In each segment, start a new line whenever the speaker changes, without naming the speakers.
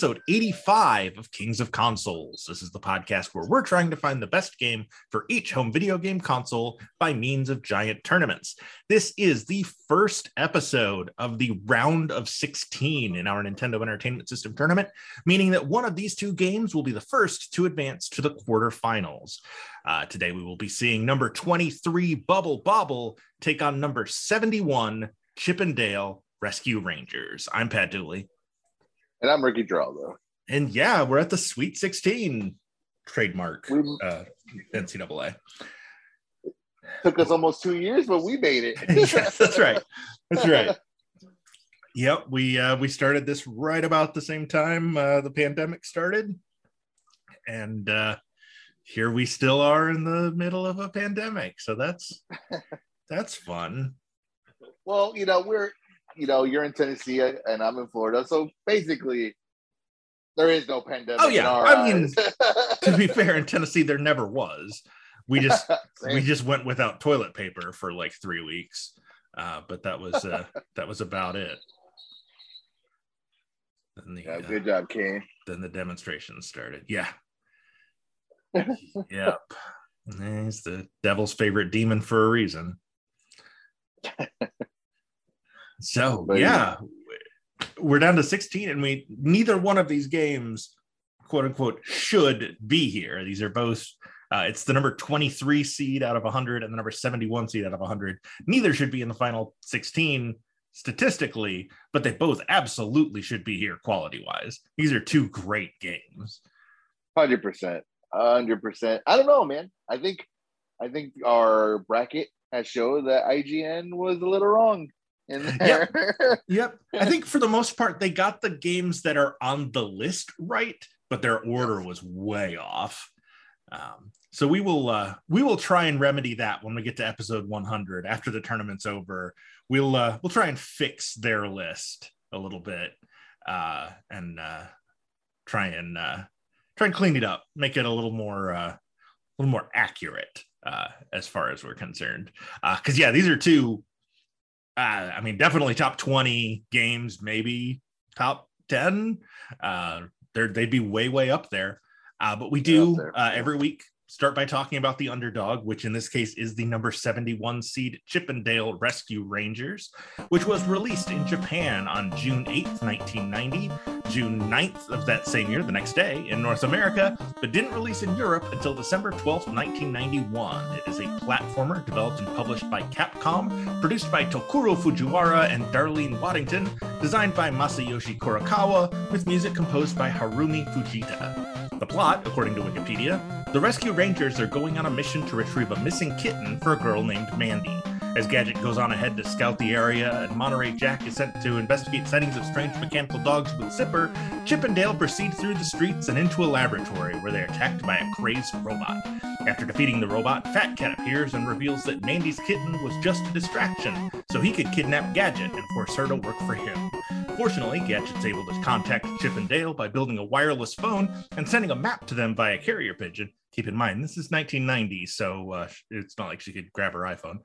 episode 85 of Kings of Consoles. This is the podcast where we're trying to find the best game for each home video game console by means of giant tournaments. This is the first episode of the round of 16 in our Nintendo Entertainment System tournament, meaning that one of these two games will be the first to advance to the quarterfinals. Uh, today we will be seeing number 23 Bubble Bobble take on number 71 Chip 'n Dale Rescue Rangers. I'm Pat Dooley.
And I'm Ricky Draw, though.
And yeah, we're at the Sweet 16 trademark
We-
uh, NCAA.
Took us almost two years, but we made it.
yes, that's right. That's right. Yep, we uh, we started this right about the same time uh, the pandemic started, and uh, here we still are in the middle of a pandemic. So that's that's fun.
Well, you know, we're, you know, you're in Tennessee and I'm in Florida. So basically, there is no pandemic.
Oh, yeah. I mean. To be fair, in Tennessee there never was. We just we just went without toilet paper for like three weeks, uh, but that was uh, that was about it. Then the,
yeah,
uh,
good job, Kane.
then the demonstrations started. Yeah. yep. He's the devil's favorite demon for a reason. So
But-
yeah, we're down to 16, and we neither one of these games, quote unquote, should be here. These are both uh, it's the number 23 seed out of 100 and the number 71 seed out of 100. Neither should be in the final 16 statistically, but they both absolutely should be here quality wise. These are two great games.
Hundred percent. Hundred percent. I don't know, man. I think I think our bracket has showed that IGN was a little wrong in there.
Yep. I think for the most part, they got the games that are on the list right, but their order was way off. Um, so we will uh, we will try and remedy that when we get to episode 100 after the tournament's over. We'll uh, we'll try and fix their list a little bit uh, and uh, try and uh, try and clean it up, make it a little more uh, a little more accurate uh, as far as we're concerned. Because yeah, these are two uh, I mean, definitely top 20 games, maybe top 10. Uh, they'd be way, way up there. Uh, but we do uh, every week start by talking about the underdog, which in this case is the number 71 seed Chip 'n Dale Rescue Rangers, which was released in Japan on June 8th, 1990, June 9th of that same year, the next day, in North America, but didn't release in Europe until December 12th, 1991. It is a platformer developed and published by Capcom, produced by Tokuro Fujiwara and Darlene Waddington, designed by Masayoshi Kurakawa, with music composed by Harumi Fujita. The plot, according to Wikipedia, the Rescue Rangers are going on a mission to retrieve a missing kitten for a girl named Mandy. As Gadget goes on ahead to scout the area and Monterey Jack is sent to investigate sightings of strange mechanical dogs with zipper, Chip and Dale proceed through the streets and into a laboratory where they're attacked by a crazed robot. After defeating the robot, Fat Cat appears and reveals that Mandy's kitten was just a distraction, so he could kidnap Gadget and force her to work for him. Fortunately, Gadget's able to contact Chip and Dale by building a wireless phone and sending a map to them via carrier pigeon. Keep in mind, this is 1990, so uh, it's not like she could grab her iPhone,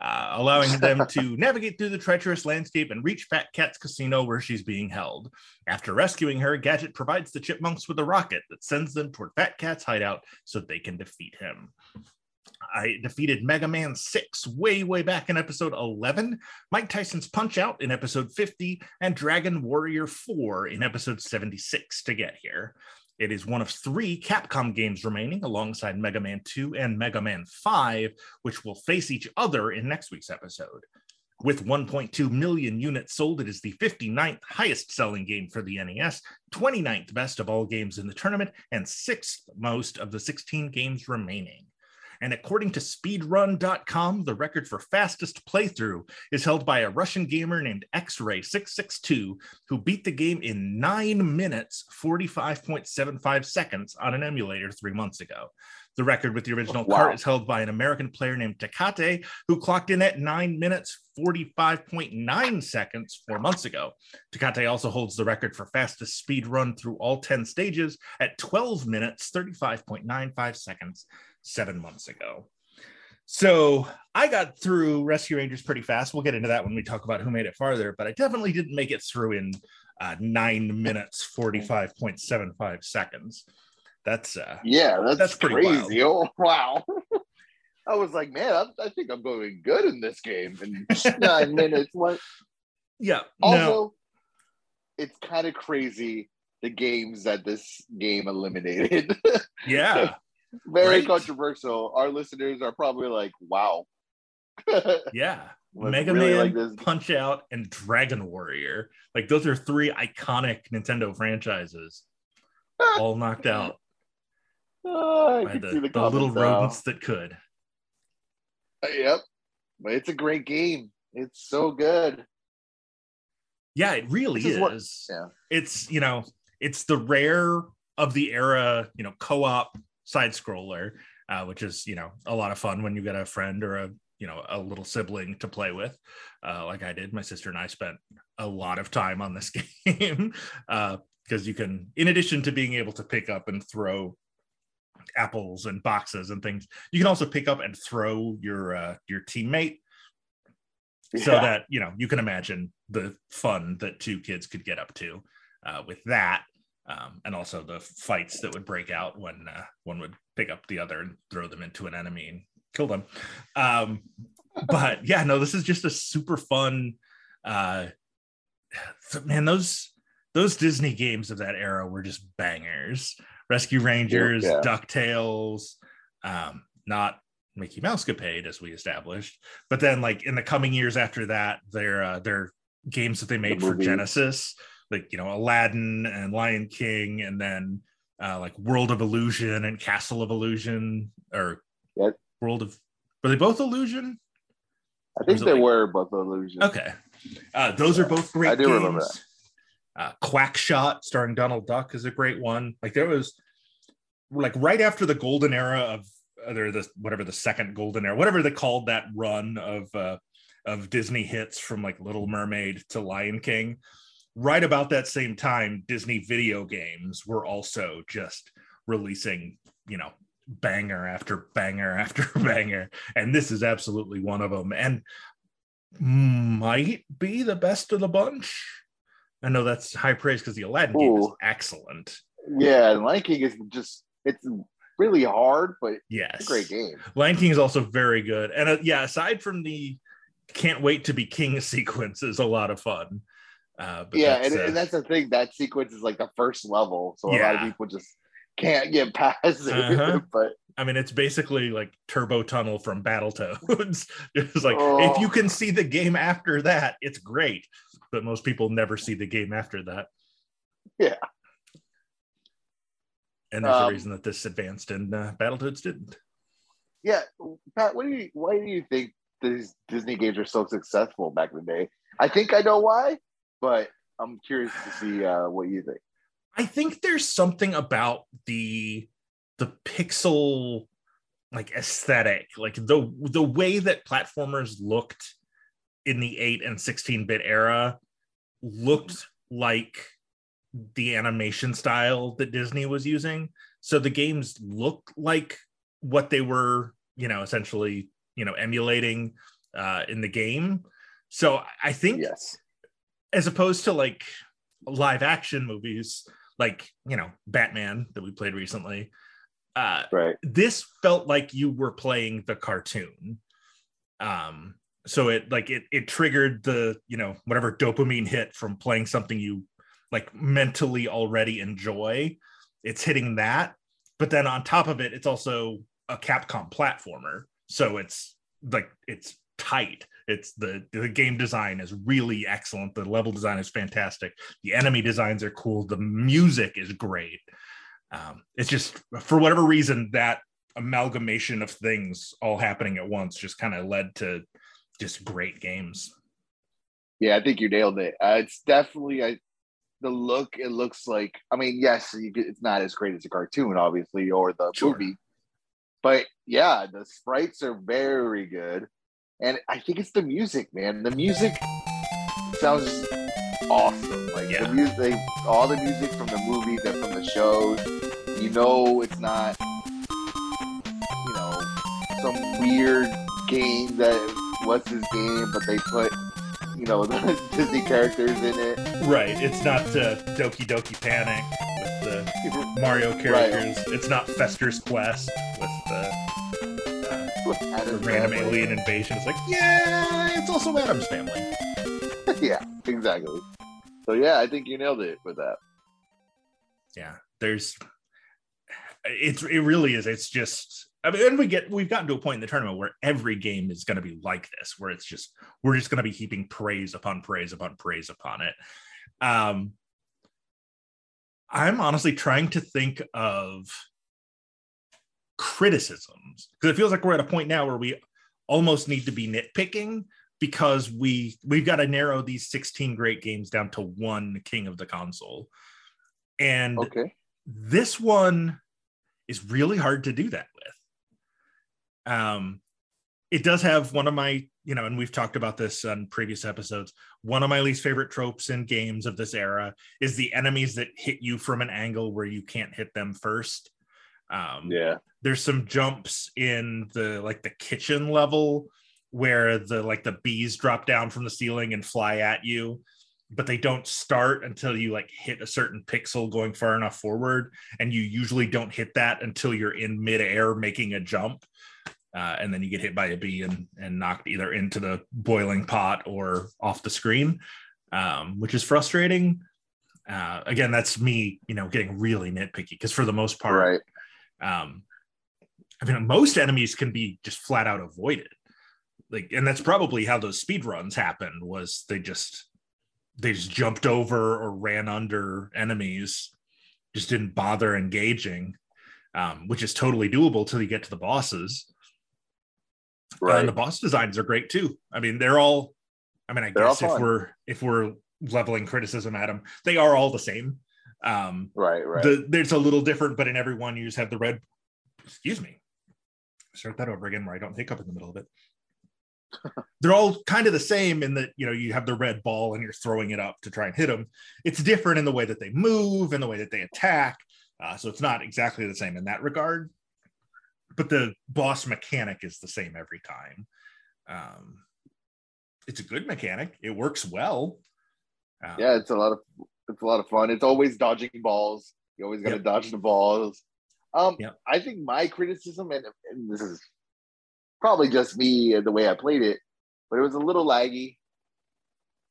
uh, allowing them to navigate through the treacherous landscape and reach Fat Cat's casino where she's being held. After rescuing her, Gadget provides the chipmunks with a rocket that sends them toward Fat Cat's hideout so they can defeat him. I defeated Mega Man 6 way, way back in episode 11, Mike Tyson's Punch Out in episode 50, and Dragon Warrior 4 in episode 76 to get here. It is one of three Capcom games remaining alongside Mega Man 2 and Mega Man 5, which will face each other in next week's episode. With 1.2 million units sold, it is the 59th highest selling game for the NES, 29th best of all games in the tournament, and sixth most of the 16 games remaining. And according to speedrun.com, the record for fastest playthrough is held by a Russian gamer named X-Ray662, who beat the game in 9 minutes 45.75 seconds on an emulator 3 months ago. The record with the original
Wow.
cart is held by an American player named Takate, who clocked in at 9 minutes 45.9 seconds 4 months ago. Takate also holds the record for fastest speed run through all 10 stages at 12 minutes 35.95 seconds 7 months ago. So I got through Rescue Rangers pretty fast. We'll get into that when we talk about who made it farther, but I definitely didn't make it through in uh, nine minutes forty five point seven five seconds. That's uh,
yeah, that's,
that's pretty
crazy. Oh wow. I was like, man, I, I, think I'm going good in this game in nine minutes. What?
Yeah.
Also, no. it's kind of crazy the games that this game eliminated.
Yeah.
Very right. controversial. Our listeners are probably like, wow.
yeah. Mega really Man, like Punch Out, and Dragon Warrior. Like those are three iconic Nintendo franchises, all knocked out
oh, by
the, the, the little now. rodents that could.
Uh, yep, but it's a great game. It's so good.
Yeah, it really is. is. What,
yeah,
it's you know, it's the rare of the era, you know, co-op side scroller, uh, which is you know a lot of fun when you get a friend or a you know a little sibling to play with. Uh, like i did my sister and i spent a lot of time on this game because uh, you can in addition to being able to pick up and throw apples and boxes and things you can also pick up and throw your uh, your teammate. Yeah. so that you know you can imagine the fun that two kids could get up to uh, with that um, and also the fights that would break out when uh, one would pick up the other and throw them into an enemy and kill them. Um, but yeah, no, this is just a super fun. Uh, man, those those Disney games of that era were just bangers. Rescue Rangers, yeah. Ducktales, um, not Mickey Mousecapade, as we established. But then, like in the coming years after that, their uh, their games that they made the for Genesis, like you know Aladdin and Lion King, and then uh, like World of Illusion and Castle of Illusion, or
yep.
World of were they both illusion?
I think they like, were both illusion.
Okay, uh, those yeah. are both great. I do games. remember that. Uh, QuackShot, starring Donald Duck, is a great one. Like there was, like right after the golden era of either the whatever the second golden era, whatever they called that run of uh, of Disney hits from like Little Mermaid to Lion King. Right about that same time, Disney video games were also just releasing, you know, banger after banger after banger. And this is absolutely one of them and might be the best of the bunch. I know that's high praise because the aladdin Ooh. game is excellent.
Yeah and lion king is just it's really hard but
yes.
great game.
Lion king is also very good. And uh, yeah aside from the can't wait to be king sequence is a lot of fun uh,
yeah and, uh, and, that's the thing that sequence is like the first level so yeah. a lot of people just can't get past it. Uh-huh. But
I mean, it's basically like Turbo Tunnel from Battletoads. it's like oh. if you can see the game after that, it's great. But most people never see the game after that.
Yeah.
And there's um, a reason that this advanced and uh, Battletoads didn't.
Yeah, Pat, what do you why do you think these Disney games are so successful back in the day? I think I know why, but I'm curious to see uh, what you think.
I think there's something about the the pixel like aesthetic, like the the way that platformers looked in the 8 and 16 bit era looked like the animation style that Disney was using. So the games look like what they were, you know, essentially, you know, emulating uh, in the game. So I think,
yes,
as opposed to like live action movies, like you know Batman that we played recently. Uh,
right.
This felt like you were playing the cartoon. Um, so it like it it triggered the you know whatever dopamine hit from playing something you like mentally already enjoy. It's hitting that, but then on top of it, it's also a Capcom platformer. So it's like it's tight. It's the the game design is really excellent. The level design is fantastic. The enemy designs are cool. The music is great. Um, it's just for whatever reason that amalgamation of things all happening at once just kind of led to just great games.
Yeah, I think you nailed it. Uh, it's definitely I, the look. It looks like. I mean, yes, it's not as great as a cartoon, obviously, or the sure. movie, but yeah, the sprites are very good and I think it's the music, man. The music sounds awesome. Like yeah. the music, all the music from the movies and from the shows. You know, it's not, you know, some weird game that was his game, but they put you know the Disney characters in it.
Right. It's not uh, Doki Doki Panic with the Mario characters. Right. It's not Fester's Quest with the, uh, the random family. alien invasion. It's like, yeah, it's also Addams Family.
yeah, exactly. So yeah, I think you nailed it with that.
Yeah, there's it's it really is. It's just I mean, and we get we've gotten to a point in the tournament where every game is going to be like this, where it's just we're just going to be heaping praise upon praise upon praise upon it. Um, I'm honestly trying to think of criticisms because it feels like we're at a point now where we almost need to be nitpicking because we we've got to narrow these 16 great games down to one king of the console. And
okay.
this one is really hard to do that with. Um, it does have one of my, you know, and we've talked about this on previous episodes. One of my least favorite tropes in games of this era is the enemies that hit you from an angle where you can't hit them first. Um,
yeah,
there's some jumps in the like the kitchen level where the like the bees drop down from the ceiling and fly at you but they don't start until you like hit a certain pixel going far enough forward and you usually don't hit that until you're in midair making a jump uh, and then you get hit by a bee and, and knocked either into the boiling pot or off the screen um, which is frustrating uh, again that's me you know getting really nitpicky because for the most part right. Um, i mean most enemies can be just flat out avoided like and that's probably how those speed runs happened was they just they just jumped over or ran under enemies, just didn't bother engaging, um, which is totally doable till you get to the bosses. Right. Uh, and the boss designs are great too. I mean, they're all. I mean, I they're guess if we're if we're leveling criticism at them, they are all the same. Um,
right, right.
The, there's a little different, but in every one you just have the red. Excuse me. Start that over again, where I don't hiccup in the middle of it they're all kind of the same in that you know you have the red ball and you're throwing it up to try and hit them it's different in the way that they move and the way that they attack uh, so it's not exactly the same in that regard but the boss mechanic is the same every time um, it's a good mechanic it works well
um, yeah it's a lot of it's a lot of fun it's always dodging balls you always got to yep. dodge the balls um, yep. i think my criticism and, and this is probably just me and the way I played it, but it was a little laggy.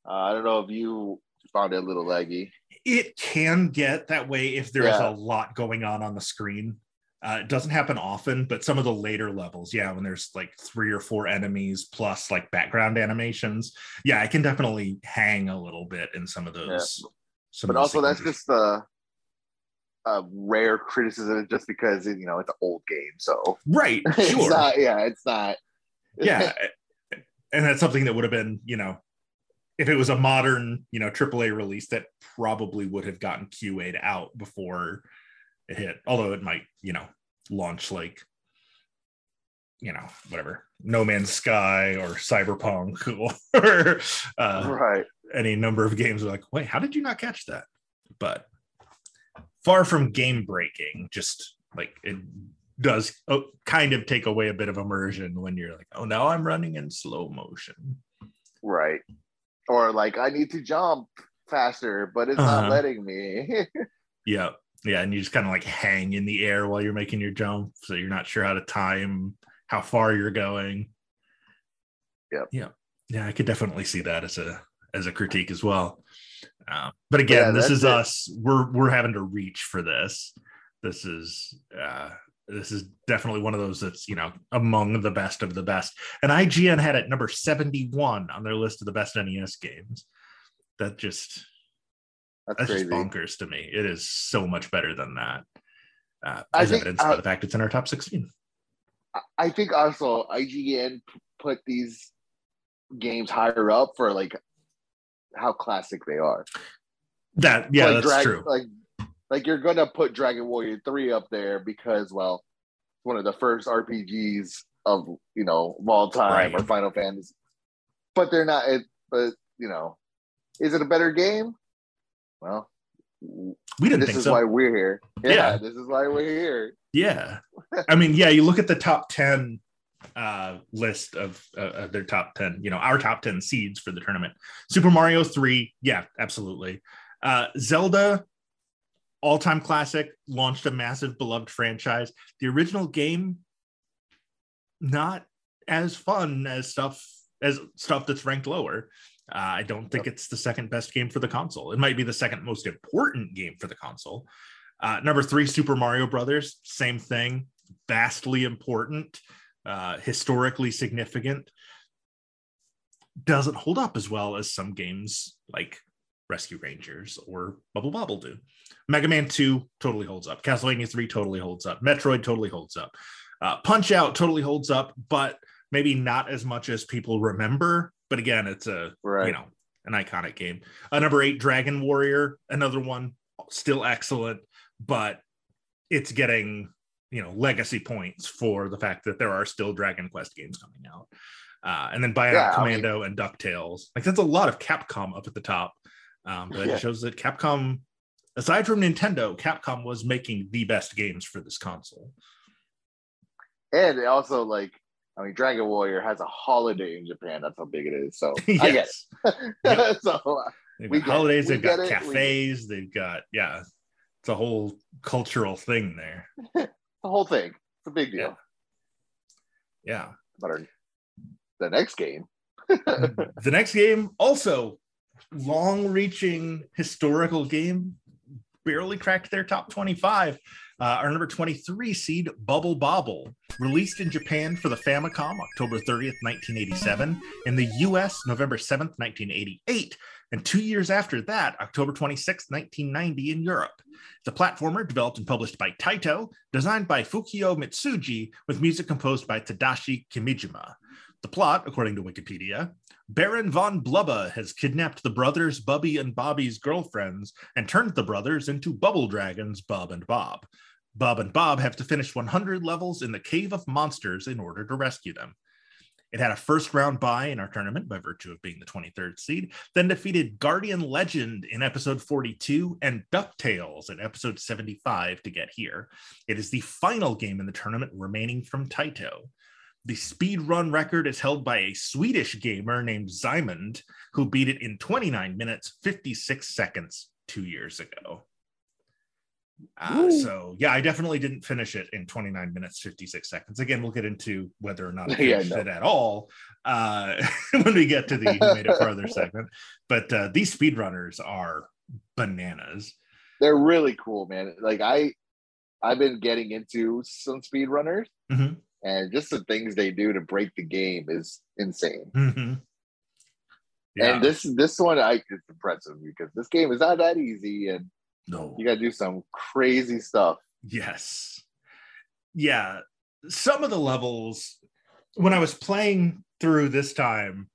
Uh, I don't know if you found it a little laggy.
It can get that way if there's yeah. a lot going on on the screen. Uh, it doesn't happen often, but some of the later levels, yeah, when there's like three or four enemies plus like background animations, yeah, I can definitely hang a little bit in some of those. Yeah.
But also, that's just the a rare criticism just because you know it's an old game. So
right, sure,
it's not, yeah, it's not.
yeah, and that's something that would have been you know if it was a modern you know AAA release that probably would have gotten QA'd out before it hit. Although it might you know launch like you know whatever No Man's Sky or Cyberpunk or uh,
right
any number of games are like wait how did you not catch that but far from game breaking, just like it does oh, kind of take away a bit of immersion when you're like, oh, now I'm running in slow motion.
Right. Or like, I need to jump faster, but it's uh-huh. not letting me.
yeah. Yeah. And you just kind of like hang in the air while you're making your jump. So you're not sure how to time how far you're going.
Yeah.
Yeah. Yeah. I could definitely see that as a as a critique as well. Uh, but again, yeah, this is it. us. We're we're having to reach for this. This is uh, this is definitely one of those that's you know among the best of the best. And IGN had it number seventy one on their list of the best NES games. That just that's, that's just bonkers to me. It is so much better than that. Uh, as think, evidenced uh, by the fact it's in our top sixteen.
I think also IGN put these games higher up for like how classic they are.
That yeah, like that's true.
Like like you're gonna put Dragon Warrior 3 up there because well, one of the first RPGs of you know of all time right. or Final Fantasy. But they're not it but you know, is it a better game? Well,
we didn't
this is
so.
why we're here. Yeah, yeah, this is why we're here.
Yeah. I mean, yeah, you look at the top 10 uh, list of uh, their top 10, you know, our top 10 seeds for the tournament. Super Mario 3, yeah, absolutely. Uh, Zelda, all time classic, launched a massive beloved franchise. The original game, not as fun as stuff as stuff that's ranked lower. Uh, I don't think yep. it's the second best game for the console. It might be the second most important game for the console. Uh, number three, Super Mario Brothers, same thing, vastly important, uh, historically significant. Doesn't hold up as well as some games like Rescue Rangers or Bubble Bobble do. Mega Man 2 totally holds up. Castlevania 3 totally holds up. Metroid totally holds up. Uh, Punch Out totally holds up, but maybe not as much as people remember. But again, it's a right. you know an iconic game. Uh, number eight, Dragon Warrior, another one, still excellent, but it's getting you know legacy points for the fact that there are still Dragon Quest games coming out. Uh, and then Bionic yeah, Commando I mean, and DuckTales. Like that's a lot of Capcom up at the top. Um, but yeah. it shows that Capcom, aside from Nintendo, Capcom was making the best games for this console.
And also, like, I mean, Dragon Warrior has a holiday in Japan. That's how big it is. So yes. I guess.
So uh, they've got holidays. They've got cafes. They've got yeah. It's a whole cultural thing there.
the whole thing. It's a big deal.
Yeah. yeah.
But our, the next game.
the next game also long reaching historical game barely cracked their top 25. Uh, our number 23 seed, Bubble Bobble, released in Japan for the Famicom October 30th, 1987, in the US November 7th, 1988, and two years after that, October 26, 1990, in Europe. The platformer, developed and published by Taito, designed by Fukio Mitsuji, with music composed by Tadashi Kimijima. The plot, according to Wikipedia, Baron von Blubba has kidnapped the brothers Bubby and Bobby's girlfriends and turned the brothers into bubble dragons Bob and Bob. Bob and Bob have to finish 100 levels in the Cave of Monsters in order to rescue them. It had a first round bye in our tournament by virtue of being the 23rd seed, then defeated Guardian Legend in episode 42 and DuckTales in episode 75 to get here. It is the final game in the tournament remaining from Taito. The speed run record is held by a Swedish gamer named Zymond, who beat it in 29 minutes, 56 seconds two years ago. Uh, so yeah, I definitely didn't finish it in 29 minutes 56 seconds. Again, we'll get into whether or not I finished yeah, no. it at all uh, when we get to the who made it farther segment. But uh, these speedrunners are bananas.
They're really cool, man. Like I, I've been getting into some speedrunners, mm-hmm and just the things they do to break the game is insane. Mm-hmm. Yeah. And this this one I it's impressive because this game is not that easy, and no, you got to do some crazy stuff.
Yes, yeah. Some of the levels when I was playing through this time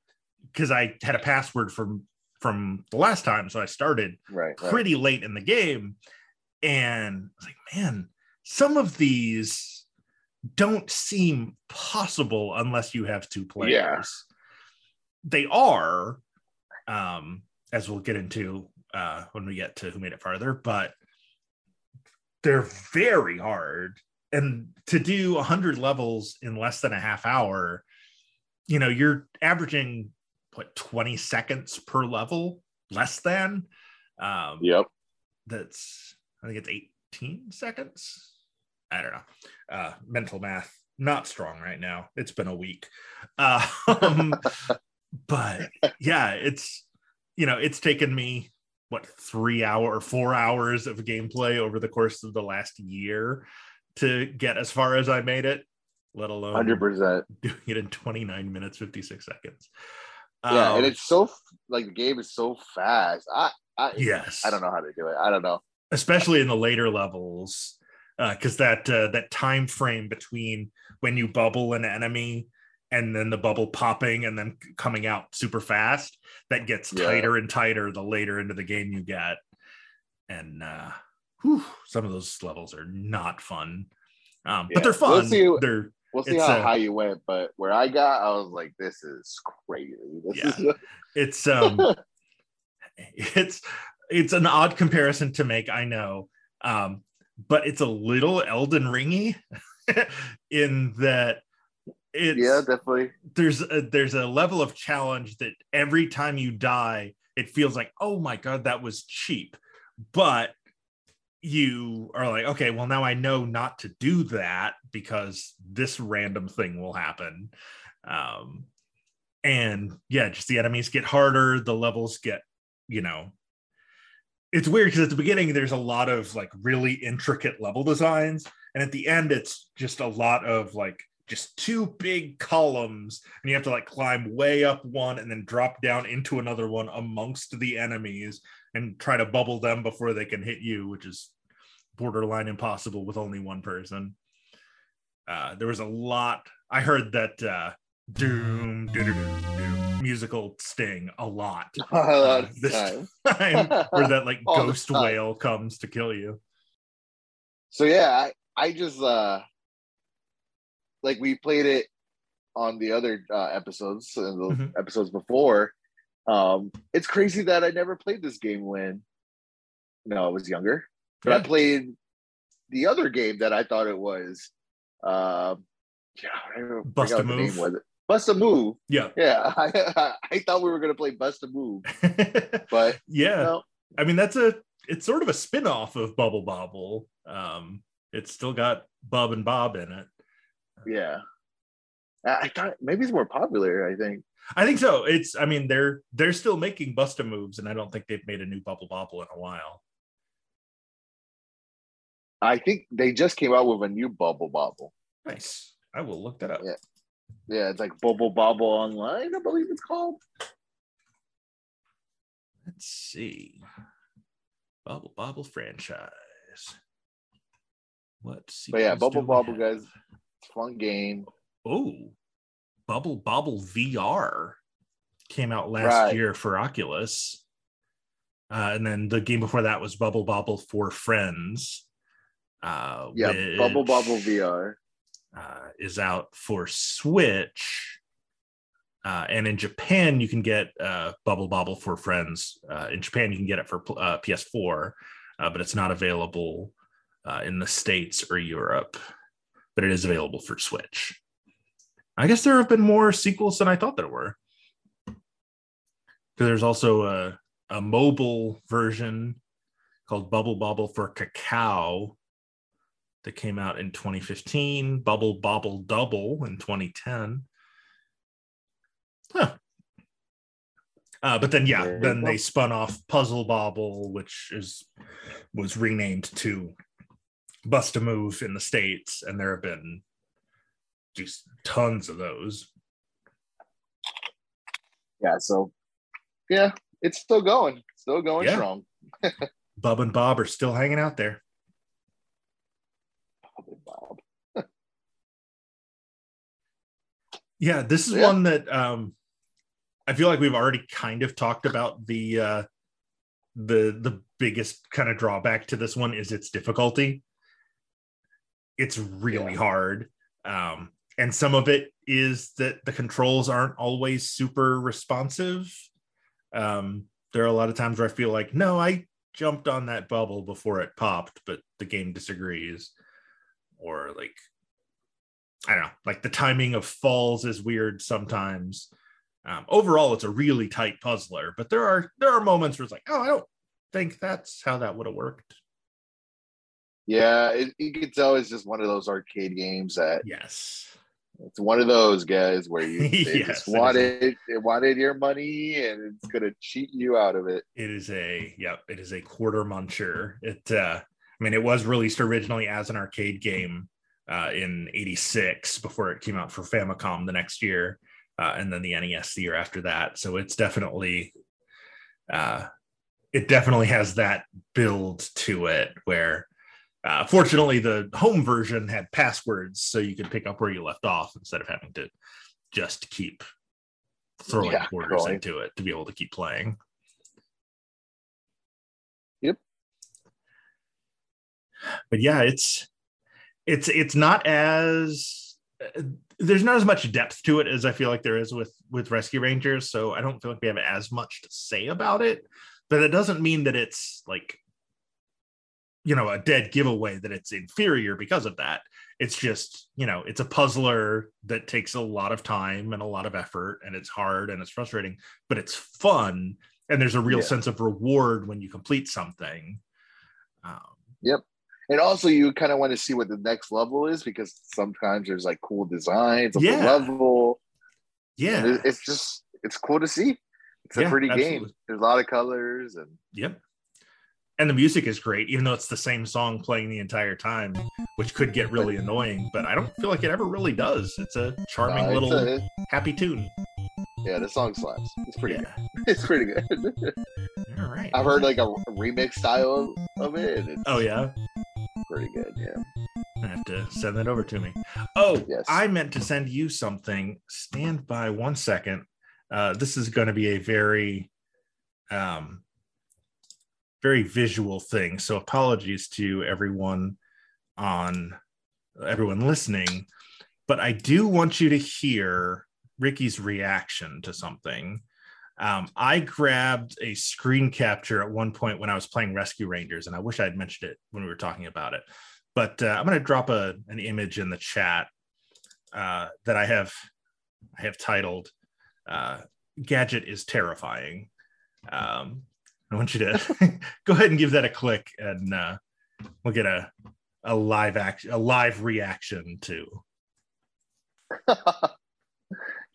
because I had a password from from the last time, so I started
right,
pretty right. late in the game, and I was like, man, some of these don't seem possible unless you have two players. Yeah. They are, um, as we'll get into uh, when we get to who made it farther, but they're very hard. And to do 100 levels in less than a half hour, you know, you're averaging what 20 seconds per level, less than. Um,
yep.
That's, I think it's 18 seconds I don't know. Uh, mental math not strong right now. It's been a week. Um, but yeah, it's you know, it's taken me what three hour or four hours of gameplay over the course of the last year to get as far as I made it, let alone
100%
doing it in 29 minutes 56 seconds.
Yeah, um, and it's so like the game is so fast. I, I
yes,
I don't know how to do it. I don't know,
especially in the later levels Uh, because uh, that uh, that time frame between when you bubble an enemy and then the bubble popping and then coming out super fast that gets yeah. tighter and tighter the later into the game you get and uh whew, some of those levels are not fun um yeah. but they're fun we'll see, they're
we'll see how uh, high you went but where i got i was like this is crazy this
yeah. is it's um it's it's an odd comparison to make i know um but it's a little Elden Ringy in that it's
yeah, definitely.
there's a, there's a level of challenge that every time you die, it feels like, oh my god, that was cheap. But you are like, okay, well now I know not to do that because this random thing will happen. Um, and yeah, just the enemies get harder, the levels get, you know, it's weird because at the beginning there's a lot of like really intricate level designs, and at the end it's just a lot of like just two big columns and you have to like climb way up one and then drop down into another one amongst the enemies and try to bubble them before they can hit you which is borderline impossible with only one person. Uh, there was a lot i heard that uh, doom, doom, doom, doom musical sting a lot uh, this time. where that like ghost whale comes to kill you.
So yeah i, I just uh like we played it on the other uh, episodes and the mm-hmm. episodes before. Um, it's crazy that I never played this game when you know I was younger. But yeah. I played the other game that I thought it was. Uh, yeah,
Bust a move.
was it. Bust a move.
Yeah,
yeah. I, I thought we were gonna play Bust a move, but
yeah. You know, I mean, that's a it's sort of a spin-off of Bubble Bobble. Um, it's still got Bub and Bob in it.
Yeah. I thought maybe it's more popular, I think.
I think so. It's I mean they're they're still making Busta moves, and I don't think they've made a new Bubble Bobble in a while.
I think they just came out with a new Bubble Bobble.
Nice. I will look that up.
Yeah. Yeah, it's like Bubble Bobble Online, I believe it's called.
Let's see. Bubble Bobble franchise. What?
But yeah, Bubble Bobble, guys fun game.
Oh, Bubble Bobble VR came out last right. year for Oculus. Uh, and then the game before that was Bubble Bobble 4 Friends. Uh,
yeah, which, Bubble Bobble VR
uh, is out for Switch. Uh, and in Japan, you can get uh, Bubble Bobble 4 Friends. Uh, in Japan, you can get it for uh, PS4, uh, but it's not available uh, in the States or Europe but it is available for Switch. I guess there have been more sequels than I thought there were. Because There's also a, a mobile version called Bubble Bobble for Kakao that came out in 2015, Bubble Bobble Double in 2010. Huh. Uh, but then, yeah, then they spun off Puzzle Bobble, which is was renamed to bust a move in the states and there have been just tons of those.
Yeah so yeah it's still going still going yeah. strong.
Bub and bob are still hanging out there.
Bob and bob.
Yeah this is yeah. one that um i feel like we've already kind of talked about the uh the the biggest kind of drawback to this one is its difficulty it's really yeah. hard. Um, and some of it is that the controls aren't always super responsive. Um, there are a lot of times where I feel like, no, I jumped on that bubble before it popped, but the game disagrees. Or like, I don't know, like the timing of falls is weird sometimes. Um, overall, it's a really tight puzzler, but there are there are moments where it's like, oh, I don't think that's how that would have worked.
Yeah, it, you can tell it's just one of those arcade games that
yes,
it's one of those guys where you yes, just wanted it wanted your money and it's gonna cheat you out of it.
It is a yep, it is a quarter muncher. It uh I mean it was released originally as an arcade game uh in 86 before it came out for Famicom the next year. Uh, and then the NES the year after that. So it's definitely uh it definitely has that build to it where uh, fortunately, the home version had passwords, so you could pick up where you left off instead of having to just keep throwing yeah, quarters totally. into it to be able to keep playing.
Yep.
But yeah, it's it's it's not as uh, there's not as much depth to it as I feel like there is with with Rescue Rangers. So I don't feel like we have as much to say about it. But it doesn't mean that it's like you know a dead giveaway that it's inferior because of that it's just you know it's a puzzler that takes a lot of time and a lot of effort and it's hard and it's frustrating but it's fun and there's a real
Yeah.
sense of reward when you complete something um,
Yep. And also, you kind of want to see what the next level is because sometimes there's like cool designs of
Yeah.
the level.
yeah
it's just it's cool to see. It's a
Yeah,
pretty game. There's a lot of colors and
Yep. And the music is great, even though it's the same song playing the entire time, which could get really annoying, but I don't feel like it ever really does. It's a charming
uh, it's
little
a-
happy tune.
yeah, the song slaps. It's pretty.
Yeah.
Good. It's pretty good.
All right.
I've heard like a remix style of it. It's
Oh yeah.
pretty good. Yeah.
I have to send that over to me. Oh,
Yes.
I meant to send you something. Stand by one second. Uh, this is going to be a very, um, very visual thing. So apologies to everyone on everyone listening, but I do want you to hear Ricky's reaction to something. Um, I grabbed a screen capture at one point when I was playing Rescue Rangers, and I wish I had mentioned it when we were talking about it but uh, I'm going to drop a an image in the chat uh, that I have I have titled uh, "Gadget is terrifying." Um, I want you to go ahead and give that a click, and uh, we'll get a a live action a live reaction to.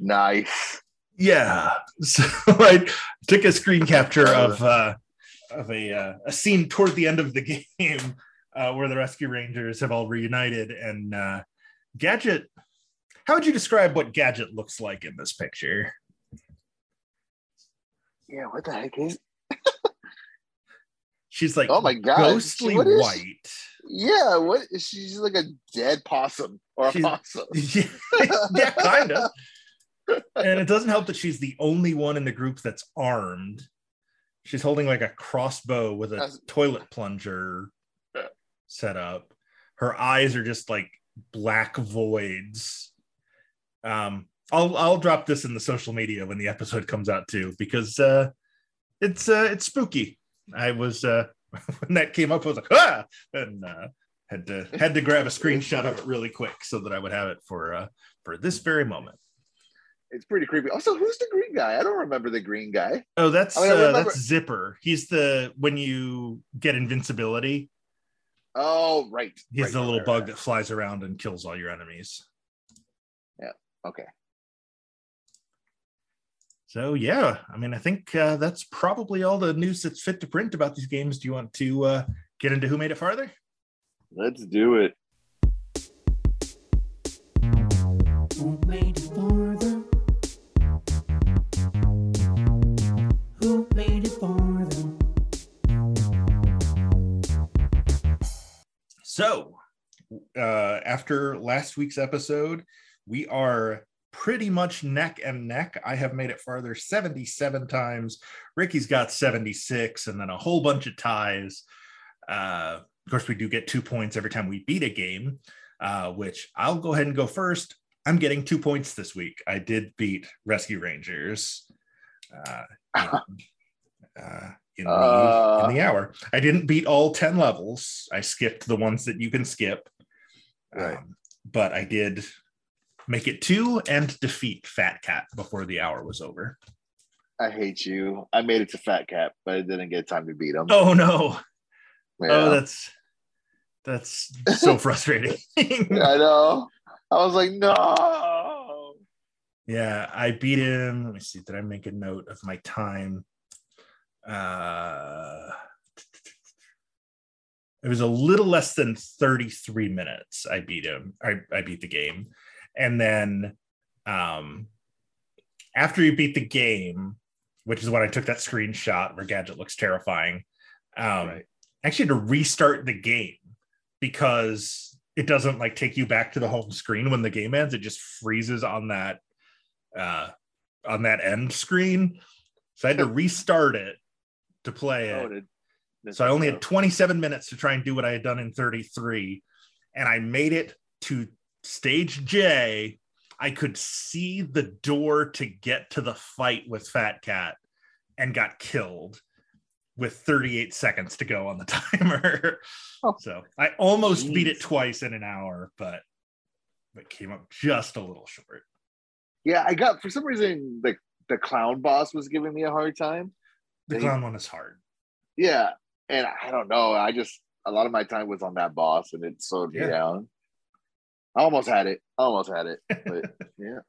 nice.
Yeah, so I took a screen capture of uh, of a uh, a scene toward the end of the game uh, where the Rescue Rangers have all reunited, and uh, Gadget. How would you describe what Gadget looks like in this picture?
Yeah. What the heck is?
She's like
Oh my god.
ghostly
What is-
white.
Yeah. what? She's like a dead possum or a
She's-
possum.
yeah, yeah kind of. And it doesn't help that she's the only one in the group that's armed. She's holding like a crossbow with a
That's-
toilet plunger
Yeah.
set up. Her eyes are just like black voids. Um, I'll I'll drop this in the social media when the episode comes out too, because uh, it's uh, it's spooky. I was uh, when that came up, I was like ah, and uh, had to had to grab a screenshot of it really quick so that I would have it for uh, for this very moment.
It's pretty creepy. Also, who's the green guy? I don't remember the green guy.
Oh, that's
I mean, I
uh, that's Zipper. He's the when you get invincibility,
Oh, right.
he's
right,
the little
right,
bug
right.
that flies around and kills all your enemies. Yeah.
Okay.
So yeah, I mean, I think uh, that's probably all the news that's fit to print about these games. Do you want to uh, get into who made it farther?
Let's do it.
Who made it farther? Who made it farther?
So, uh, after last week's episode, we are pretty much neck and neck. I have made it farther 77 times. Ricky's got 76, and then a whole bunch of ties. Uh, of course, we do get two points every time we beat a game, uh, which I'll go ahead and go first. I'm getting two points this week. I did beat Rescue Rangers. Uh, in, uh, in the,
Uh.
in the hour. I didn't beat all 10 levels. I skipped the ones that you can skip.
Right.
Um, but I did make it two and defeat Fat Cat before the hour was over.
I hate you. I made it to Fat Cat, but I didn't get time to beat him.
Oh no.
Yeah.
Oh, that's that's so frustrating.
I know. I was like, no.
yeah, I beat him. Let me see. Did I make a note of my time? Uh it was a little less than 33 minutes. I beat him. I, I beat the game. And then um after you beat the game, which is when I took that screenshot where Gadget looks terrifying. Um
Right.
I actually had to restart the game because it doesn't like take you back to the home screen when the game ends. It just freezes on that uh on that end screen. So I had to restart it to play it.
Oh, did- did
So I only had 27 minutes to try and do what I had done in 33. And I made it to stage J. I could see the door to get to the fight with Fat Cat and got killed with 38 seconds to go on the timer.
Oh.
So I almost beat it twice in an hour, but but came up just a little short.
Yeah, I got for some reason the the clown boss was giving me a hard time.
The
They-
clown one is hard.
Yeah, and I don't know. I just a lot of my time was on that boss, and it slowed me
Yeah.
down. I almost had it. I almost had it. But yeah.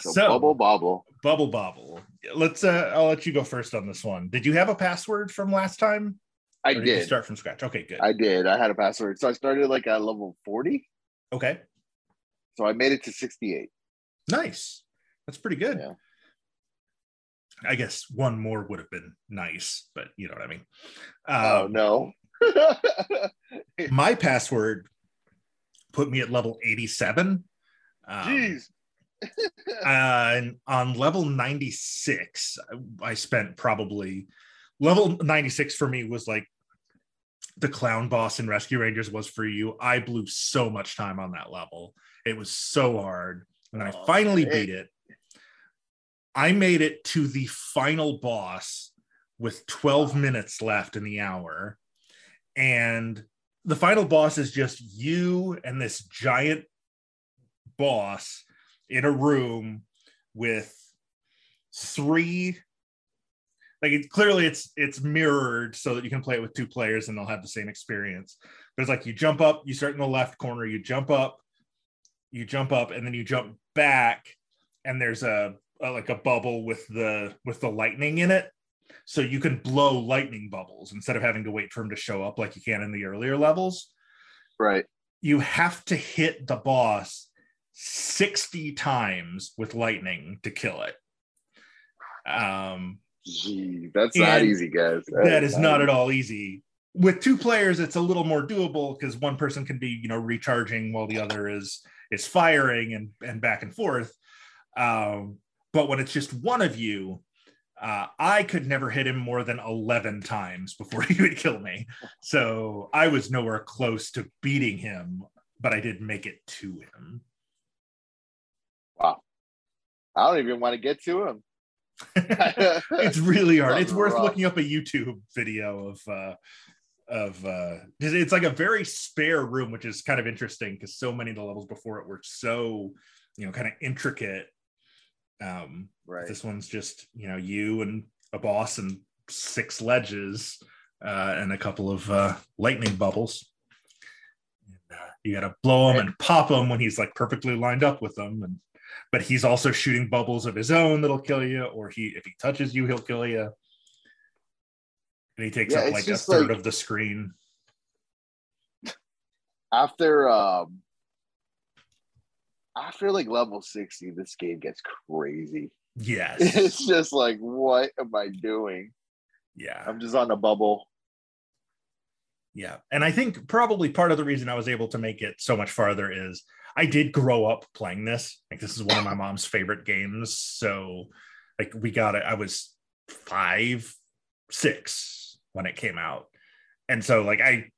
So,
So,
bubble bobble.
bubble bobble. Let's. uh I'll let you go first on this one. Did you have a password from last time?
I
Or did, you
did.
start from scratch. Okay, good.
I did. I had a password. So I started like at level 40.
okay,
So I made it to 68.
nice. That's pretty good.
Yeah.
I guess one more would have been nice, but you know what I mean.
oh
Um,
no.
my password put me at level 87 um,
Jeez.
uh, and on level 96 i spent probably level 96 for me was like the clown boss in rescue rangers was for you. I blew so much time on that level. It was so hard. And i
Oh,
finally
shit.
beat it. I made it to the final boss with 12 minutes left in the hour and the final boss is just you and this giant boss in a room with three like it, clearly it's it's mirrored so that you can play it with two players and they'll have the same experience. There's like you jump up you start in the left corner you jump up you jump up and then you jump back and there's a, a like a bubble with the with the lightning in it so you can blow lightning bubbles instead of having to wait for him to show up like you can in the earlier levels
Right.
you have to hit the boss 60 times with lightning to kill it. Um,
Gee, that's not easy, guys.
that is not at all easy. With two players, it's a little more doable because one person can be, you know, recharging while the other is is firing and and back and forth. Um, but when it's just one of you, uh, I could never hit him more than 11 times before he would kill me. So I was nowhere close to beating him, but I did make it to him.
Wow. I don't even want to get to him.
it's really hard. It's worth looking up a YouTube video of uh of uh it's like a very spare room, which is kind of interesting because so many of the levels before it were so you know kind of intricate. Um
right.
this one's just you know you and a boss and six ledges uh and a couple of uh lightning bubbles. And, uh, you gotta blow him and pop him when he's like perfectly lined up with them and but he's also shooting bubbles of his own that'll kill you, or he if he touches you, he'll kill you. And he takes
Yeah,
up like a third
like-
of the screen.
After um after like level 60, this game gets crazy.
Yes.
It's just like, what am I doing?
yeah.
I'm just on a bubble.
Yeah. And I think probably part of the reason I was able to make it so much farther is I did grow up playing this. Like this is one of my mom's favorite games. So like we got it. I was five, six when it came out. And so like I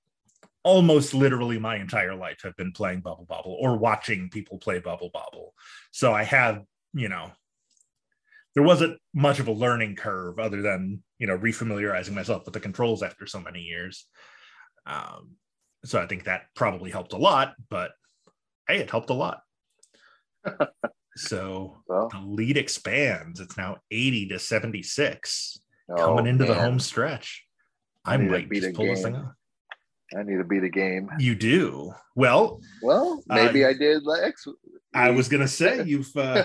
almost literally my entire life have been playing Bubble Bobble or watching people play Bubble Bobble. So I have, you know, there wasn't much of a learning curve other than, you know, refamiliarizing myself with the controls after so many years. Um, so I think that probably helped a lot, but hey, it helped a lot. so
Well,
the lead expands. It's now 80 to 76
oh,
coming into the home stretch. I,
I
might just pull this thing off.
I need to beat a game.
You do. Well,
Well,
Uh,
maybe I did Lex.
I was gonna say you've uh,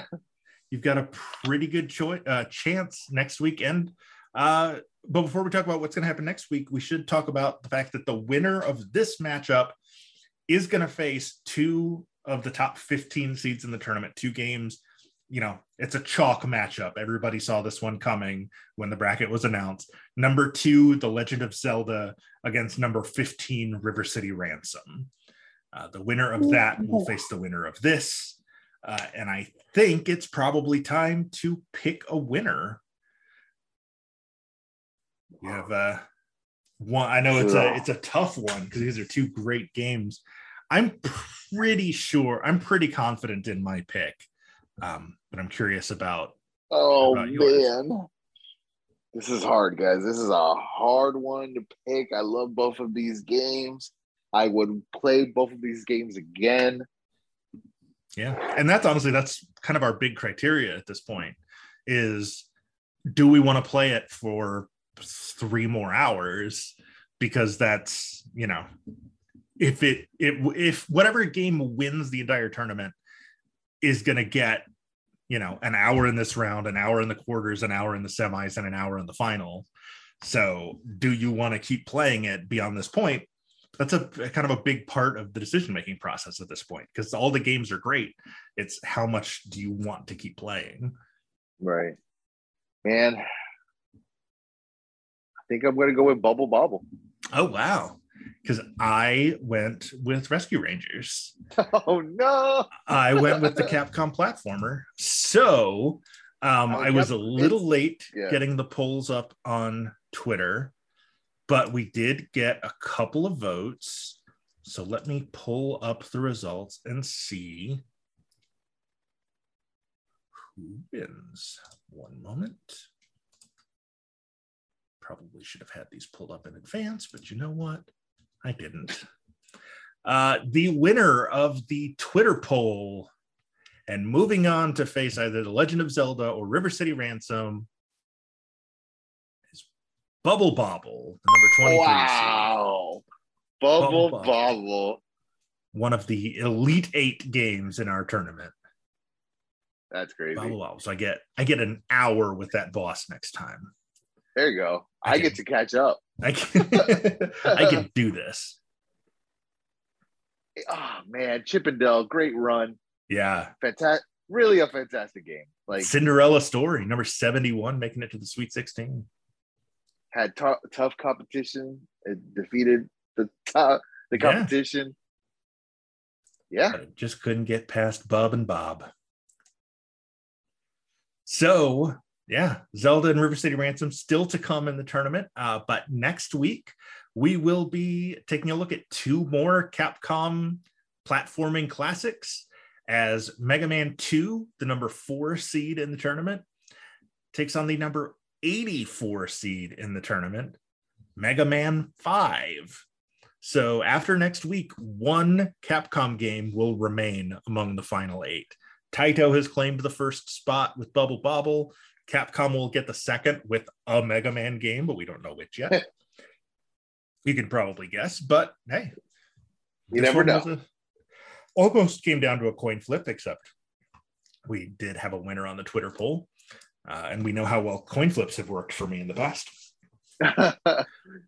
you've got a pretty good choice uh, chance next weekend. Uh, but before we talk about what's gonna happen next week, we should talk about the fact that the winner of this matchup is gonna face two of the top 15 seeds in the tournament, two games. You know, it's a chalk matchup. Everybody saw this one coming when the bracket was announced. Number two, The Legend of Zelda against number 15, River City Ransom. Uh, the winner of that will face the winner of this. Uh, and I think it's probably time to pick a winner. You have uh, one. I know it's a it's a tough one because these are two great games. I'm pretty sure. I'm pretty confident in my pick, um, but I'm curious about.
Oh
about
man. This is hard, guys. This is a hard one to pick. I love both of these games. I would play both of these games again.
Yeah. And that's honestly that's kind of our big criteria at this point is do we want to play it for three more hours because that's, you know, if it it if whatever game wins the entire tournament is going to get, you know, an hour in this round, an hour in the quarters, an hour in the semis and an hour in the final. So, do you want to keep playing it beyond this point? that's a, a kind of a big part of the decision making process at this point because all the games are great it's how much do you want to keep playing
Right. Man, I think I'm going to go with Bubble Bobble.
oh wow because i went with rescue rangers
Oh, no.
i went with the capcom platformer so um,
Oh,
i was
yep,
a little late
yeah.
getting the polls up on twitter but we did get a couple of votes so let me pull up the results and see who wins. One moment. Probably should have had these pulled up in advance, but you know what? I didn't. Uh, the winner of the Twitter poll and moving on to face either The Legend of Zelda or River City Ransom is Bubble Bobble, the number 23.
Wow. Bubble
Bubble
Bobble.
One of the Elite Eight games in our tournament.
That's crazy.
Bubble Bobble. So I get I get an hour with that boss next time.
There you go. I
Okay.
get to catch up.
I can, I can do this.
Oh, man. Chip 'n Dale, great run.
Yeah.
Fantastic. Really a fantastic game. Like,
Cinderella story, number 71, making it to the Sweet 16.
had tou- tough competition. It defeated the top, the competition. Yeah.
It just couldn't get past Bub and Bob. So, yeah, Zelda and River City Ransom still to come in the tournament. Uh, but next week, we will be taking a look at two more Capcom platforming classics as Mega Man 2, the number four seed in the tournament, takes on the number 84 seed in the tournament, Mega Man 5. So after next week, one Capcom game will remain among the final eight. Taito has claimed the first spot with Bubble Bobble. Capcom will get the second with a Mega Man game, but we don't know which yet. you can probably guess, but hey,
You never know.
a- almost came down to a coin flip, except we did have a winner on the Twitter poll, uh, and we know how well coin flips have worked for me in the past.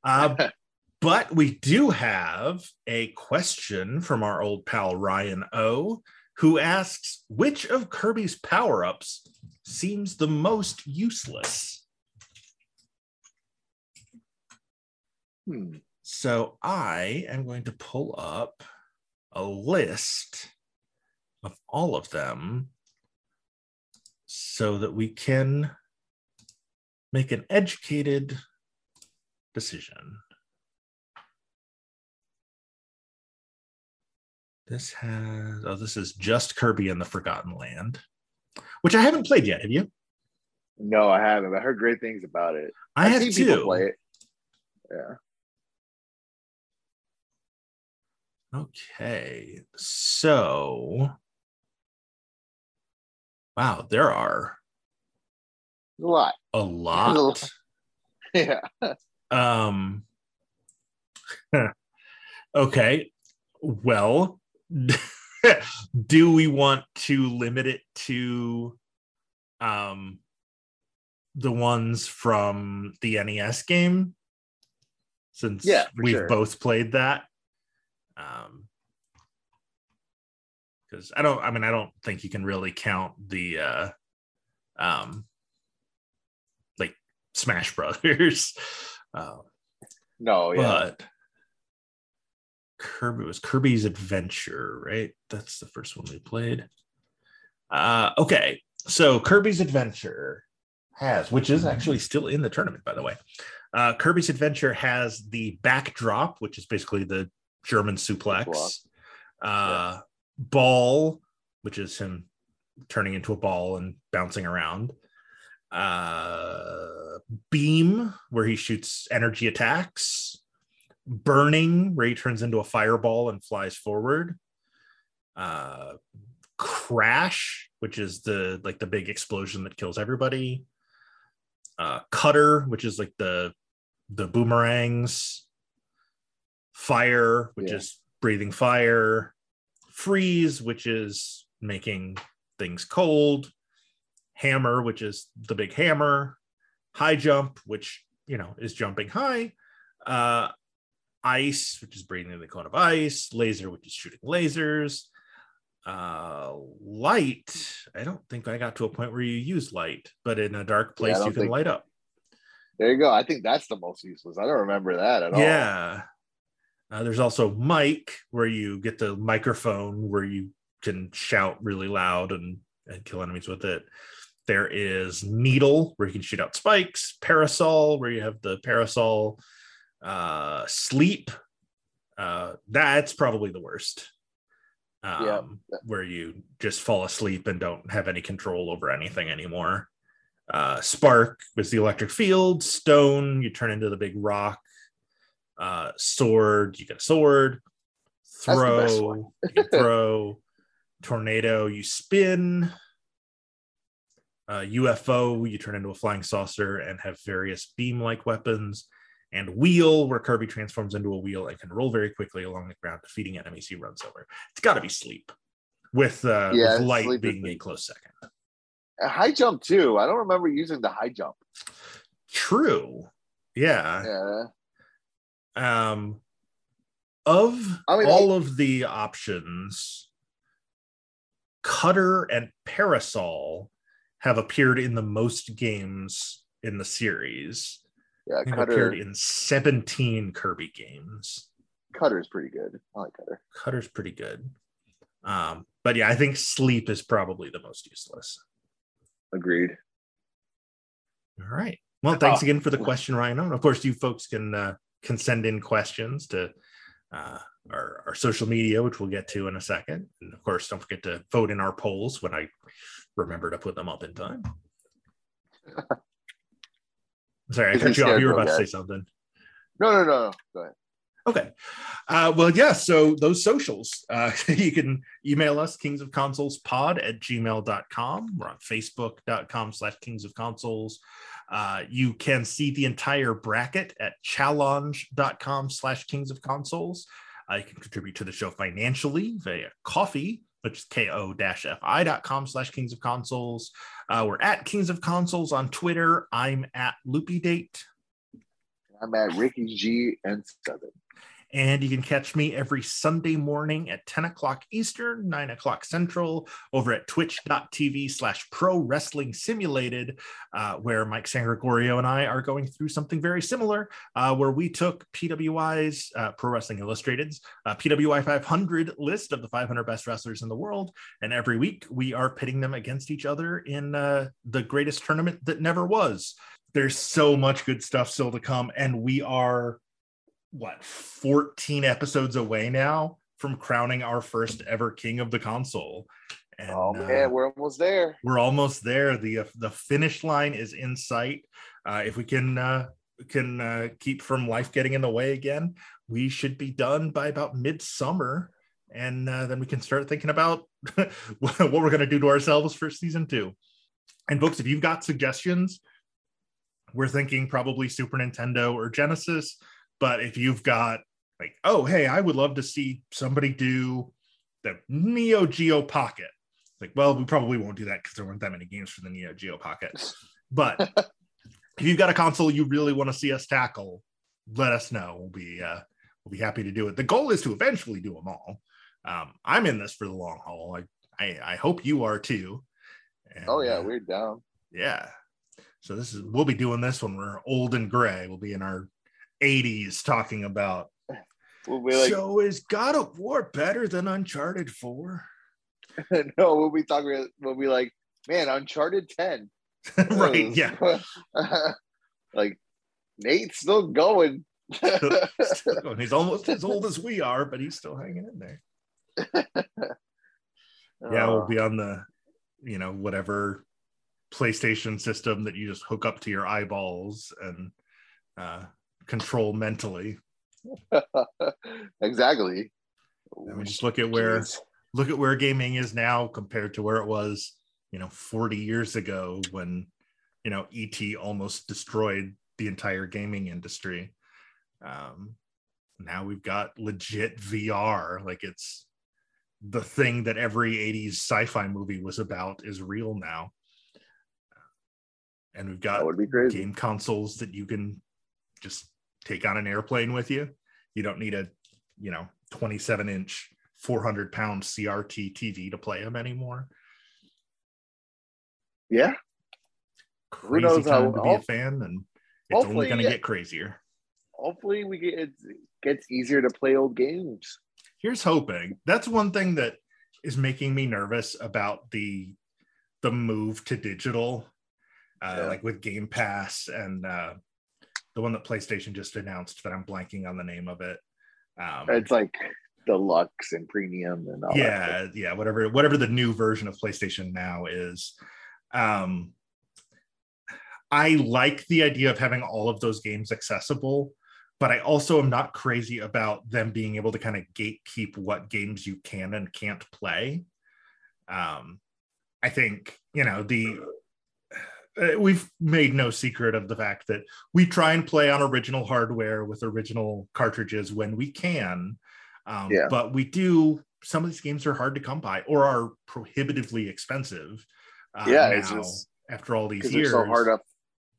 Uh, but we do have a question from our old pal Ryan O, who asks which of Kirby's power ups seems the most useless?
Hmm.
So I am going to pull up a list of all of them so that we can make an educated decision. This has, oh, this is just Kirby and the Forgotten Land, which I haven't played yet. Have you?
No, I haven't. I heard great things about it.
I
I've
have
people play it. Yeah.
Okay, so wow, there are
a lot.
a lot.
Yeah.
Um, okay, well, do we want to limit it to um the ones from the NES game? Since
Yeah,
we've
sure.
both played that. Um because I don't I mean I don't think you can really count the uh um like Smash Brothers. Uh,
No, yeah.
but Kirby was Kirby's Adventure, right? That's the first one we played. Uh, okay, so Kirby's Adventure has, which is actually still in the tournament, by the way. Uh, Kirby's Adventure has the backdrop, which is basically the German suplex. Uh, Ball, which is him turning into a ball and bouncing around. Uh, beam, where he shoots energy attacks. Burning, Ray turns into a fireball and flies forward. Uh, crash, which is the like the big explosion that kills everybody. Uh, cutter, which is like the the boomerangs. Fire, which
Yeah.
is breathing fire. Freeze, which is making things cold. Hammer, which is the big hammer. High jump, which you know is jumping high. Uh, ice, which is breathing the cone of ice. Laser, which is shooting lasers. Uh, light. I don't think I got to a point where you use light, but in a dark place
don't
you can
think-
light up.
There you go. I think that's the most useless. I don't remember that at all.
Yeah. Uh, there's also mic, where you get the microphone where you can shout really loud and, and kill enemies with it. There is needle, where you can shoot out spikes. Parasol, where you have the parasol. Uh, sleep. Uh, that's probably the worst. Um,
Yeah.
Where you just fall asleep and don't have any control over anything anymore. Uh, spark was the electric field. Stone, you turn into the big rock uh sword you get a sword
That's the best
throw throw tornado you spin uh ufo you turn into a flying saucer and have various beam like weapons and wheel where kirby transforms into a wheel and can roll very quickly along the ground defeating enemies he runs over it's got to be sleep with uh
Yeah,
with light being a close second
A high jump too. I don't remember using the high jump.
true yeah
Yeah.
um of
I mean,
all of the options cutter and parasol have appeared in the most games in the series
Yeah, Cutter.
appeared in 17 kirby games
Cutter's pretty good. I like Cutter.
cutter's pretty good um but yeah i think sleep is probably the most useless
Agreed.
all right well thanks
Oh.
again for the question ryan and of course you folks can uh can send in questions to uh, our, our social media, which we'll get to in a second. And of course, don't forget to vote in our polls when I remember to put them up in time. Sorry, I cut you off. You were about to say something.
No, no, no, no. Go ahead.
Okay. Uh, well, yeah. So those socials, uh, you can email us kings of consoles pod at gmail.com. We're on facebook.com slash kings of consoles. Uh, you can see the entire bracket at challonge.com slash kings of consoles. Uh, you can contribute to the show financially via Ko-fi, which is ko-fi.com slash kings of consoles. Uh, we're at kings of consoles on Twitter. I'm at loopy date.
I'm at Ricky G and seven.
And you can catch me every Sunday morning at 10 o'clock Eastern, 9 o'clock Central, over at twitch.tv slash pro wrestling simulated, uh, where Mike San Gregorio and I are going through something very similar, uh, where we took PWI's uh, Pro Wrestling Illustrated's uh, PWI 500 list of the 500 best wrestlers in the world. And every week we are pitting them against each other in uh, the greatest tournament that never was. There's so much good stuff still to come. And we are what 14 episodes away now from crowning our first ever king of the console. And
oh
uh,
man, we're almost there.
we're almost there. The uh, the finish line is in sight. Uh, if we can uh, can uh, keep from life getting in the way again we should be done by about midsummer. And uh, then we can start thinking about what we're going to do to ourselves for season two. And folks if you've got suggestions we're thinking probably super nintendo or genesis but if you've got like oh hey i would love to see somebody do the neo geo pocket. Like well we probably won't do that because there weren't that many games for the neo geo pocket. But if you've got a console you really want to see us tackle let us know. We'll be uh we'll be happy to do it. The goal is to eventually do them all. Um i'm in this for the long haul. I i, I hope you are too. And,
Oh yeah,
uh,
we're down.
yeah. So this is we'll be doing this when we're old and gray. We'll be in our 80s talking about
We'll be like,
so is God of War better than Uncharted 4?
no, we'll be talking. We'll be like, man, Uncharted Ten.
right, yeah.
like Nate's still going.
Still going. he's almost as old as we are, but he's still hanging in there. Yeah, we'll
Uh,
be on the, you know, whatever PlayStation system that you just hook up to your eyeballs and uh, control mentally.
exactly.
I mean, just look at where
Jeez.
look at where gaming is now compared to where it was, you know, 40 years ago when, you know, ET almost destroyed the entire gaming industry. Um, now we've got legit VR, like it's the thing that every 80s sci-fi movie was about is real now. And we've got
That would be crazy.
game consoles that you can just take on an airplane with you. You don't need a, you know, 27 inch, 400 pound CRT TV to play them anymore.
Yeah.
Crazy
knows how-
time to be a fan, and it's only going to
yeah.
get crazier.
Hopefully, we get it gets easier to play old games.
Here's hoping. That's one thing that is making me nervous about the the move to digital, uh,
Yeah.
like with Game Pass and uh, the one that PlayStation just announced. That I'm blanking on the name of it. Um,
It's like deluxe and premium and all that.
yeah yeah whatever whatever the new version of playstation now is um i like the idea of having all of those games accessible but i also am not crazy about them being able to kind of gatekeep what games you can and can't play um i think you know the we've made no secret of the fact that we try and play on original hardware with original cartridges when we can um,
Yeah.
but we do some of these games are hard to come by or are prohibitively expensive uh,
Yeah, it's just-
after all these years
so hard to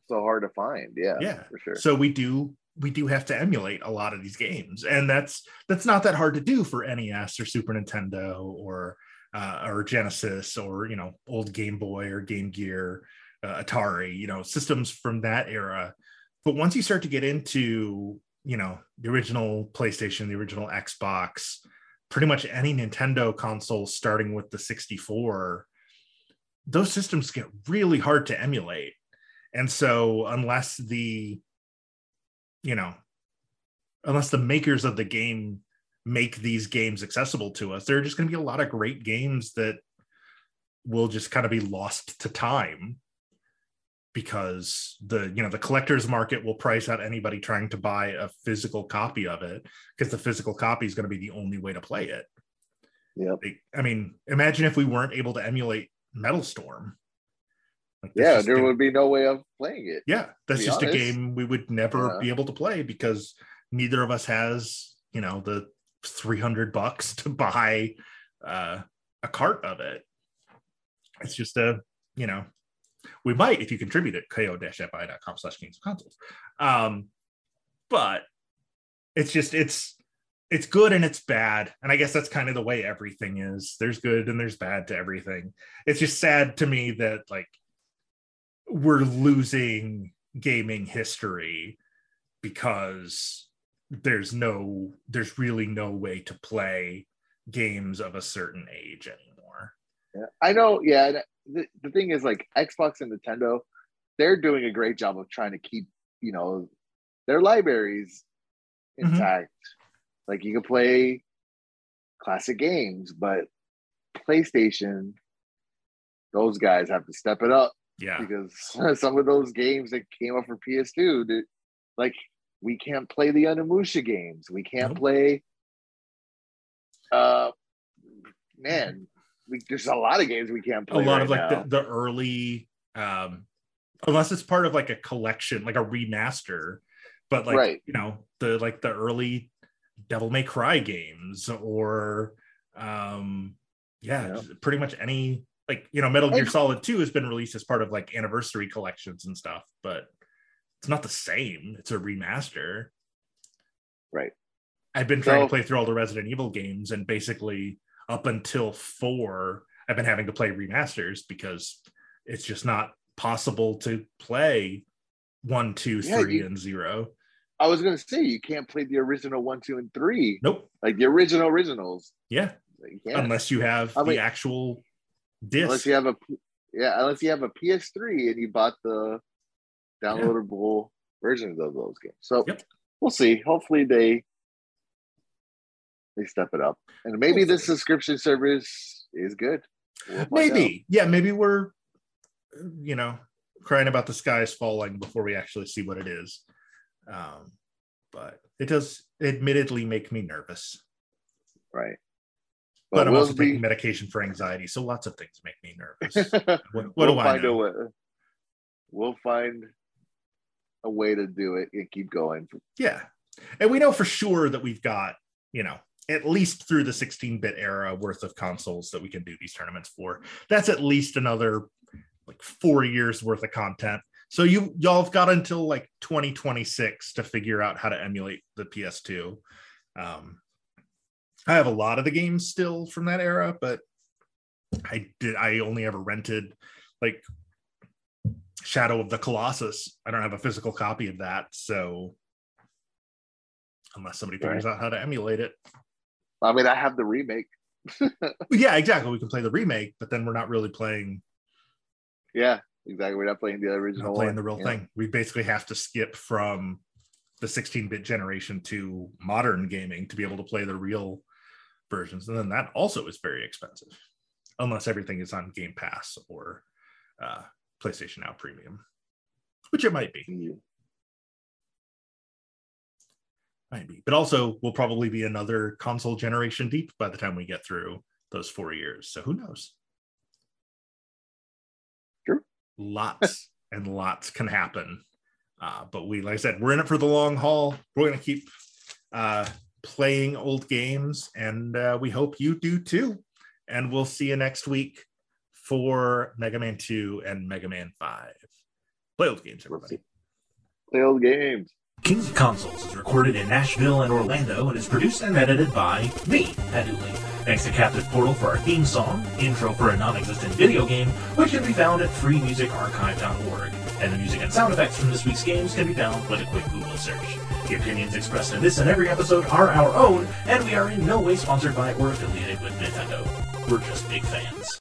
so hard to find. Yeah,
yeah
for sure.
so we do we do have to emulate a lot of these games and that's that's not that hard to do for nes or super nintendo or uh, or genesis or you know old game boy or game gear uh, atari you know systems from that era. But once you start to get into you know the original playstation the original xbox pretty much any nintendo console starting with the 64 those systems get really hard to emulate. And so unless the you know unless the makers of the game make these games accessible to us there are just going to be a lot of great games that will just kind of be lost to time because the you know the collectors market will price out anybody trying to buy a physical copy of it because the physical copy is going to be the only way to play it. Like, i mean imagine if we weren't able to emulate metal storm like,
Yeah, there would be no way of playing it.
yeah that's just a game we would never
Yeah.
be able to play because neither of us has you know the 300 bucks to buy uh, a cart of it it's just a you know we might if you contribute at ko-fi.com slash games of consoles um but it's just it's it's good and it's bad and i guess that's kind of the way everything is there's good and there's bad to everything it's just sad to me that like we're losing gaming history because there's no there's really no way to play games of a certain age anymore
Yeah. I know. Yeah, the, the thing is, like Xbox and Nintendo, they're doing a great job of trying to keep you know their libraries
Mhm.
intact. Like you can play classic games, but PlayStation, those guys have to step it up
yeah
because some of those games that came up for PS2, that, like we can't play the Onimusha games. We can't
Nope.
play. Uh, man, we, there's a lot of games we can't play.
a lot
right
of like the, the early um unless it's part of like a collection like a remaster but like
Right.
you know the like the early devil may cry games or um yeah,
Yeah.
pretty much any like you know metal gear
And-
solid 2 has been released as part of like anniversary collections and stuff but it's not the same it's a remaster
Right.
i've been trying
So-
to play through all the resident evil games and basically up until four i've been having to play remasters because it's just not possible to play one two
Yeah,
three
you-
and zero
I was gonna say you can't play the original one, two, and three,
nope
like the original originals.
yeah unless you have
I
the
mean-
actual disc
unless you have a yeah, unless you have a PS3 and you bought the downloadable versions of those games. So
Yep.
we'll see. Hopefully they they step it up, and maybe this subscription service is good. We'll
maybe yeah maybe we're you know crying about the skies falling before we actually see what it is um but it does admittedly make me nervous.
right.
But I'm
we'll
also
be-
taking medication for anxiety, so lots of things make me nervous. what what
we'll
do I know?
a way. We'll find a way to do it and keep going.
Yeah. And we know for sure that we've got, you know, at least through the 16 bit era worth of consoles that we can do these tournaments for. That's at least another like four years worth of content. So you y'all have got until like 2026 to figure out how to emulate the PS2. Um, I have a lot of the games still from that era, but I did I only ever rented like Shadow of the Colossus. I don't have a physical copy of that, so unless somebody figures out how to emulate it.
I mean, I have the remake.
Yeah, exactly. We can play the remake, but then we're not really playing
Yeah, exactly. We're not playing the
we're
original.
not playing
one.
the real
Yeah.
thing. We basically have to skip from the 16-bit generation to modern gaming to be able to play the real versions. And then that also is very expensive, unless everything is on Game Pass or uh, PlayStation Now Premium, which it might be. Might be. But also, we'll probably be another console generation deep by the time we get through those four years. So who knows?
True.
Lots and lots can happen. Uh, but we, like I said, we're in it for the long haul. We're going to keep uh, playing old games, and uh, we hope you do too. And we'll see you next week for Mega Man 2 and Mega Man 5. Play old games, everybody.
Play old games.
Kings of Consoles is recorded in Nashville and Orlando and is produced and edited by me, Pat. Thanks to Captive Portal for our theme song, intro for a non-existent video game, which can be found at freemusicarchive.org. And the music and sound effects from this week's games can be found with a quick Google search. The opinions expressed in this and every episode are our own, and we are in no way sponsored by or affiliated with Nintendo. We're just big fans.